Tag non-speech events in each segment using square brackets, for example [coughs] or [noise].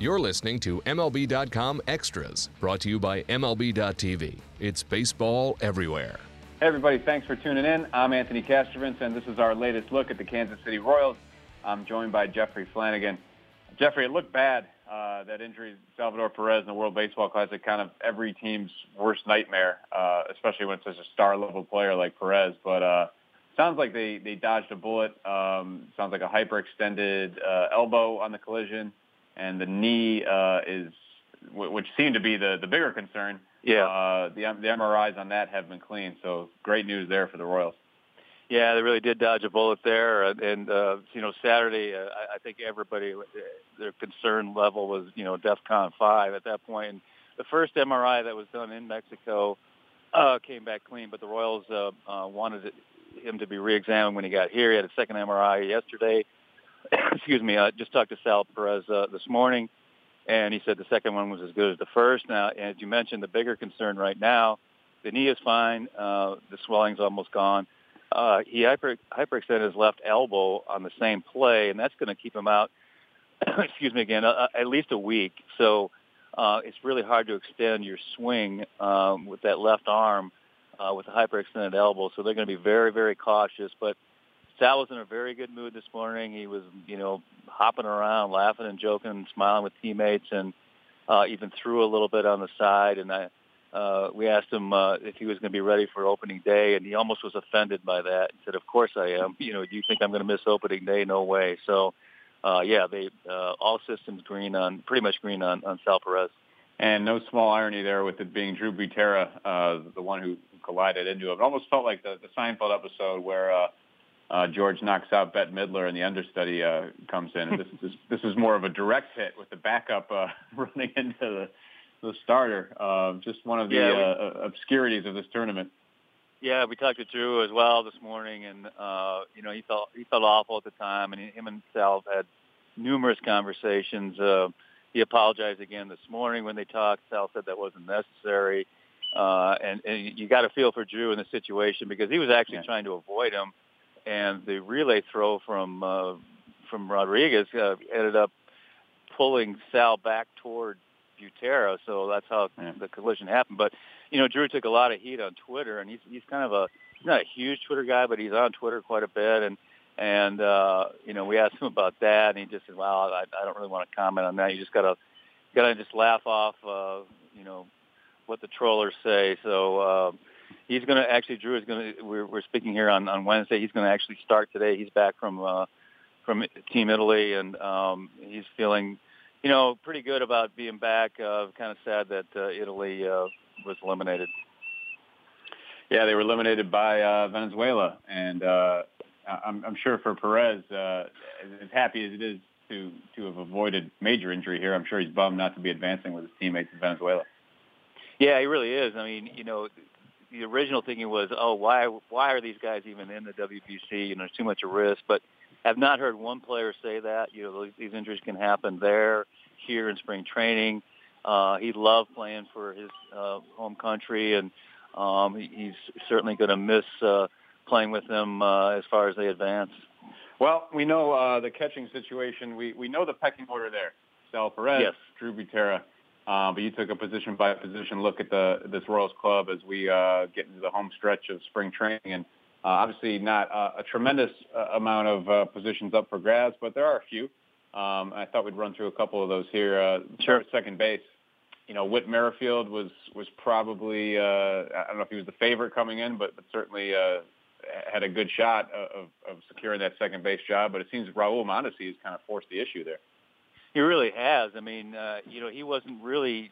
You're listening to MLB.com Extras, brought to you by MLB.tv. It's baseball everywhere. Hey everybody, thanks for tuning in. I'm Anthony Castrovince, and this is our latest look at the Kansas City Royals. I'm joined by Jeffrey Flanagan. Jeffrey, it looked bad. Uh, that injury, Salvador Perez in the World Baseball Classic, kind of every team's worst nightmare, uh, especially when it's such a star-level player like Perez. But uh, sounds like they, they dodged a bullet. Um, sounds like a hyperextended uh, elbow on the collision, and the knee uh, is, which seemed to be the, the bigger concern. Yeah. Uh, the, the MRIs on that have been clean, so great news there for the Royals. Yeah, they really did dodge a bullet there, and uh, you know Saturday, uh, I, I think everybody their concern level was you know DEFCON five at that point. And the first MRI that was done in Mexico uh, came back clean, but the Royals uh, uh, wanted him to be re-examined when he got here. He had a second MRI yesterday. [coughs] Excuse me. I just talked to Sal Perez uh, this morning, and he said the second one was as good as the first. Now, as you mentioned, the bigger concern right now, the knee is fine. Uh, the swelling's almost gone uh, he hyper, hyperextended his left elbow on the same play, and that's going to keep him out. [coughs] excuse me again, uh, at least a week. So uh, it's really hard to extend your swing um, with that left arm uh, with a hyperextended elbow. So they're going to be very, very cautious. But Sal was in a very good mood this morning. He was, you know, hopping around, laughing and joking, smiling with teammates, and uh, even threw a little bit on the side. And I, uh, we asked him uh, if he was going to be ready for opening day, and he almost was offended by that. He said, "Of course I am. You know, do you think I'm going to miss opening day? No way." So, uh, yeah, they uh, all systems green on pretty much green on on Sal Perez. And no small irony there with it being Drew Butera, uh, the one who collided into it. It almost felt like the, the Seinfeld episode where uh, uh, George knocks out Bette Midler and the understudy uh, comes in. And this is this is more of a direct hit with the backup uh, [laughs] running into the the starter. Uh, just one of the yeah, we, uh, obscurities of this tournament. Yeah, we talked to Drew as well this morning, and uh, you know he felt he felt awful at the time, and he, him and Sal had numerous conversations. Uh, he apologized again this morning when they talked. Sal said that wasn't necessary, uh, and, and you got to feel for Drew in the situation because he was actually yeah. trying to avoid him, and the relay throw from uh, from Rodriguez uh, ended up pulling Sal back toward Butera, so that's how yeah. the collision happened. But you know, Drew took a lot of heat on Twitter, and he's he's kind of a he's not a huge Twitter guy, but he's on Twitter quite a bit, and and uh, you know, we asked him about that, and he just said, "Well, I, I don't really want to comment on that. You just gotta gotta just laugh off, uh, you know, what the trollers say." So. Uh, He's going to actually. Drew is going to. We're, we're speaking here on on Wednesday. He's going to actually start today. He's back from uh, from Team Italy, and um, he's feeling you know, pretty good about being back. Uh, kind of sad that uh, Italy uh, was eliminated. Yeah, they were eliminated by uh, Venezuela, and uh, I'm, I'm sure for Perez, uh, as happy as it is to to have avoided major injury here, I'm sure he's bummed not to be advancing with his teammates in Venezuela. Yeah, he really is. I mean, you know, the original thinking was, oh, why why are these guys even in the WBC? You know, there's too much of a risk, but I've not heard one player say that. You know, these injuries can happen there, here in spring training. Uh, he loved playing for his uh, home country, and um, he's certainly going to miss uh, playing with them uh, as far as they advance. Well, we know uh, the catching situation. We we know the pecking order there. Sal Perez, yes. Drew Butera. Uh, but you took a position by position look at the this Royals club as we uh, get into the home stretch of spring training, and uh, obviously not uh, a tremendous uh, amount of uh, positions up for grabs, but there are a few. Um, I thought we'd run through a couple of those here. Uh, sure. Second base. You know, Whit Merrifield was was probably uh, I don't know if he was the favorite coming in, but, but certainly uh, had a good shot of, of securing that second base job. But it seems Raul Mondesi has kind of forced the issue there. He really has. I mean, uh, you know, he wasn't really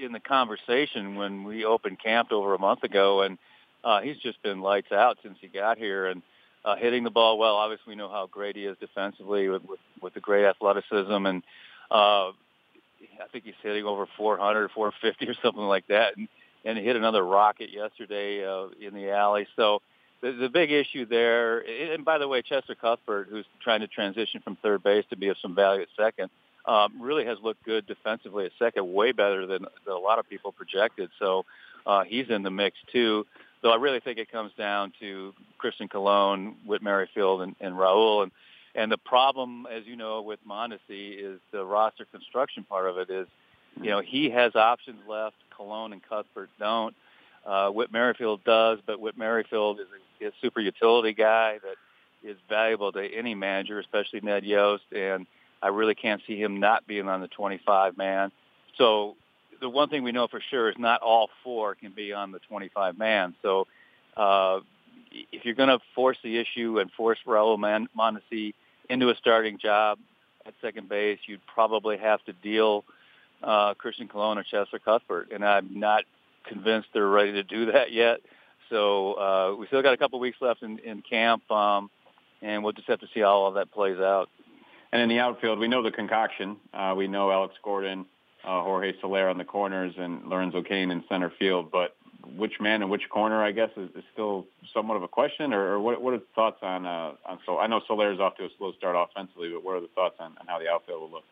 in the conversation when we opened camp over a month ago, and uh, he's just been lights out since he got here and uh, hitting the ball well. Obviously, we know how great he is defensively with with, with the great athleticism, and uh, I think he's hitting over 400, 450 or something like that, and and he hit another rocket yesterday uh, in the alley. So the, big issue there, and by the way, Cheslor Cuthbert, who's trying to transition from third base to be of some value at second, um, really has looked good defensively at second, way better than, than a lot of people projected. So uh, he's in the mix too. So I really think it comes down to Christian Colon, Whit Merrifield, and, and Raul. And And the problem, as you know, with Mondesi is the roster construction part of it is, you know, he has options left. Colon and Cuthbert don't. Uh, Whit Merrifield does, but Whit Merrifield is a, a super utility guy that is valuable to any manager, especially Ned Yost. And I really can't see him not being on the 25 man. So the one thing we know for sure is not all four can be on the 25 man. So uh, if you're going to force the issue and force Raul Mondesi into a starting job at second base, you'd probably have to deal uh, Christian Colon or Cheslor Cuthbert, and I'm not convinced they're ready to do [laughs] that yet. So uh, we still got a couple weeks left in, in camp, um, and we'll just have to see how all that plays out. And in the outfield, we know the concoction. Uh, we know Alex Gordon, uh, Jorge Soler on the corners, and Lorenzo Cain in center field. But which man and which corner, I guess, is, is still somewhat of a question. Or, or what, what are the thoughts on uh, on so? I know Soler is off to a slow start offensively, but what are the thoughts on, on how the outfield will look?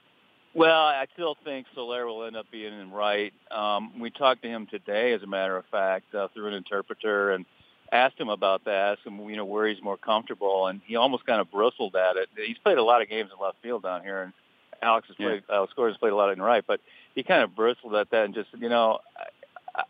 Well, I still think Soler will end up being in right. Um, we talked to him today, as a matter of fact, uh, through an interpreter, and asked him about that, asked him, you know, where he's more comfortable, and he almost kind of bristled at it. He's played a lot of games in left field down here, and Alex has played, yeah. Alex Gordon has played a lot in right, but he kind of bristled at that and just, you know,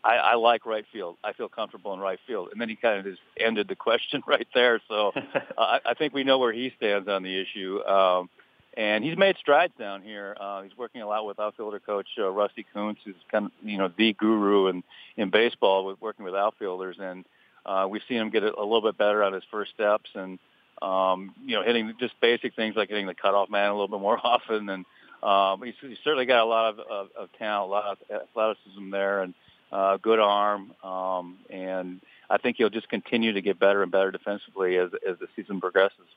I, I like right field. I feel comfortable in right field. And then he kind of just ended the [laughs] question right there. So [laughs] uh, I, I think we know where he stands on the issue. Um, and he's made strides down here. Uh, he's working a lot with outfielder coach uh, Rusty Kuntz, who's kind of you know the guru in in baseball with working with outfielders, and uh, we've seen him get a, a little bit better on his first steps, and um, you know hitting just basic things like hitting the cutoff man a little bit more [laughs] often, and um, he's, he's certainly got a lot of, of, of talent, a lot of athleticism there, and uh, good arm, um, and I think he'll just continue to get better and better defensively as as the season progresses.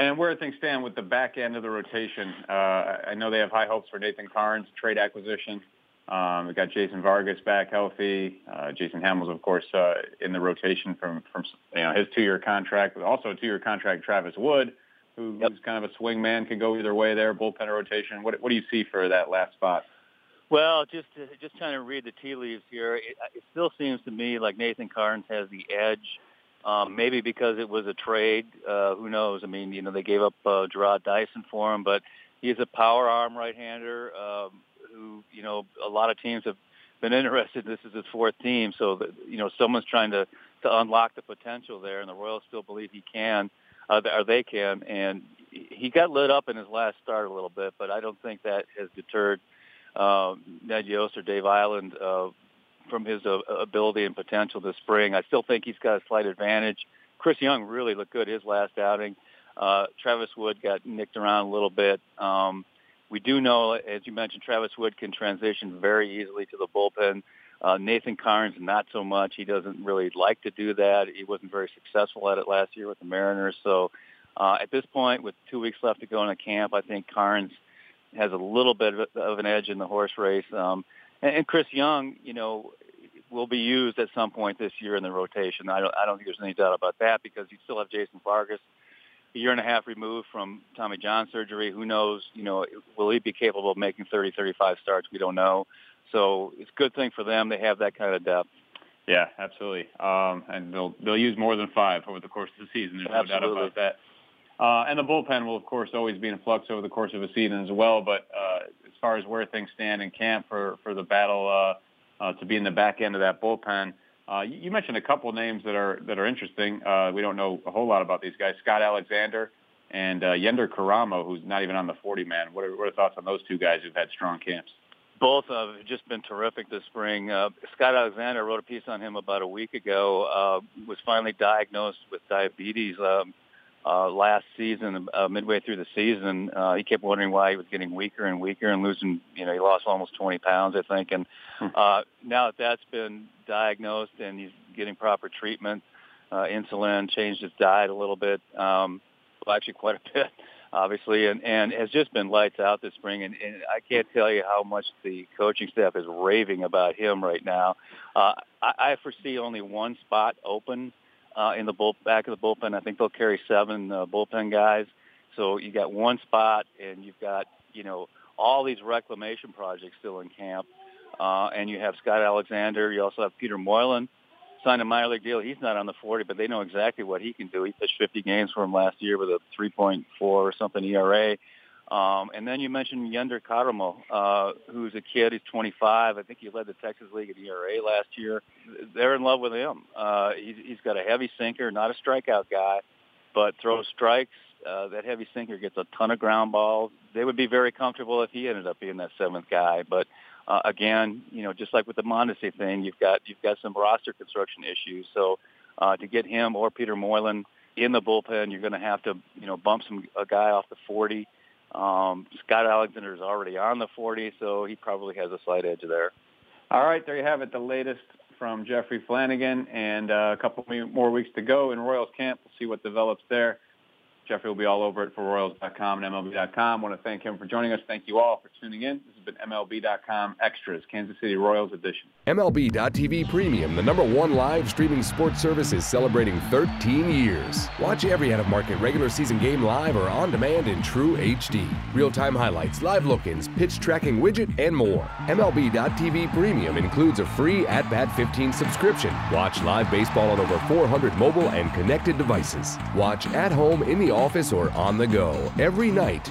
And where things stand with the back end of the rotation, uh, I know they have high hopes for Nathan Karns, trade acquisition. Um, we got Jason Vargas back healthy. Uh, Jason Hamels, of course, uh, in the rotation from from you know his two-year contract, but also a two-year contract. Travis Wood, who, yep. who's kind of a swing man, can go either way there. Bullpen rotation. What what do you see for that last spot? Well, just to, just trying to read the tea leaves here, it, it still seems to me like Nathan Karns has the edge. Um, maybe because it was a trade. Uh, who knows? I mean, you know, they gave up uh, Jarrod Dyson for him, but he's a power arm right-hander um, who, you know, a lot of teams have been [laughs] interested. This is his fourth team, so that, you know, someone's trying to to unlock the potential there, and the Royals still believe he can, uh, or they can. And he got lit up in his last start a little bit, but I don't think that has deterred uh, Ned Yost or Dave Eiland uh, from his uh, ability and potential this spring. I still think he's got a slight advantage. Chris Young really looked good his last outing. Uh, Travis Wood got nicked around a little bit. Um, we do know, as you mentioned, Travis Wood can transition very easily to the bullpen. Uh, Nathan Karns, not so much. He doesn't really like to do that. He wasn't very successful at it last year with the Mariners. So uh, at this point, with two weeks left to go in the camp, I think Karns has a little bit of an edge in the horse race. Um, and, and Chris Young, you know, will be used at some point this year in the rotation. I don't, I don't think there's any doubt about that because you still have Jason Vargas, a year and a half removed from Tommy John surgery. Who knows? You know, will he be capable of making 30, 35 starts? We don't know. So it's a good thing for them. They have that kind of depth. Yeah, absolutely. Um, and they'll they'll use more than five over the course of the season. There's absolutely. no doubt about that. Uh, and the bullpen will, of course, always be in flux over the course of a season as well. But uh, as far as where things stand in camp for, for the battle uh, uh, to be in the back end of that bullpen, uh, you, mentioned a couple names that are that are interesting. Uh, we don't know a whole lot about these guys. Scott Alexander and uh, Yender Caramo, who's not even on the 40 man. What are, what are thoughts on those two guys who've had strong camps? Both have just been terrific this spring. Uh, Scott Alexander wrote a piece on him about a week ago. Uh, was finally diagnosed with diabetes. Um, uh, last season, uh, midway through the season, uh, he kept wondering why he was getting weaker and weaker and losing. You know, he lost almost 20 pounds, I think. And hmm. uh, now that that's been diagnosed and he's getting proper treatment, uh, insulin, changed his diet a little bit, um, well, actually quite a [laughs] bit, obviously, and and has just been lights out this spring. And, and I can't tell you how much the coaching staff is raving about him right now. Uh, I, I foresee only one spot open uh, in the bull, back of the bullpen. I think they'll carry seven uh, bullpen guys. So you got one spot, and you've got you know all these reclamation projects still in camp, uh, and you have Scott Alexander. You also have Peter Moylan, signed a minor league deal. He's not on the 40, but they know exactly what he can do. He pitched 50 games for him last year with a 3.4 or something ERA. Um, and then you mentioned Yender Caramo, uh, who's a kid. He's 25. I think he led the Texas League in ERA last year. They're in love with him. Uh, he's, he's got a heavy sinker, not a strikeout guy, but throws strikes. Uh, that heavy sinker gets a ton of ground balls. They would be very comfortable if he ended up being that seventh guy. But uh, again, you know, just like with the Mondesi thing, you've got you've got some roster construction issues. So uh, to get him or Peter Moylan in the bullpen, you're going to have to you know bump some a guy off the 40 um, Scott Alexander is already on the 40, so he probably has a slight edge there. All right, there you have it, the latest from Jeffrey Flanagan, and uh, a couple more weeks to go in Royals camp. We'll see what develops there. Jeffrey will be all over it for Royals.com and MLB.com. I want to thank him for joining us. Thank you all for tuning in. Has been MLB.com Extras, Kansas City Royals edition. MLB.tv Premium, the number one live streaming sports service, is celebrating 13 years. Watch every out-of-market regular season game live or on demand in true HD. Real-time highlights, live look-ins, pitch tracking widget, and more. MLB.tv Premium includes a free At-Bat 15 subscription. Watch live baseball on over 400 mobile and connected devices. Watch at home in the office or on the go, every night,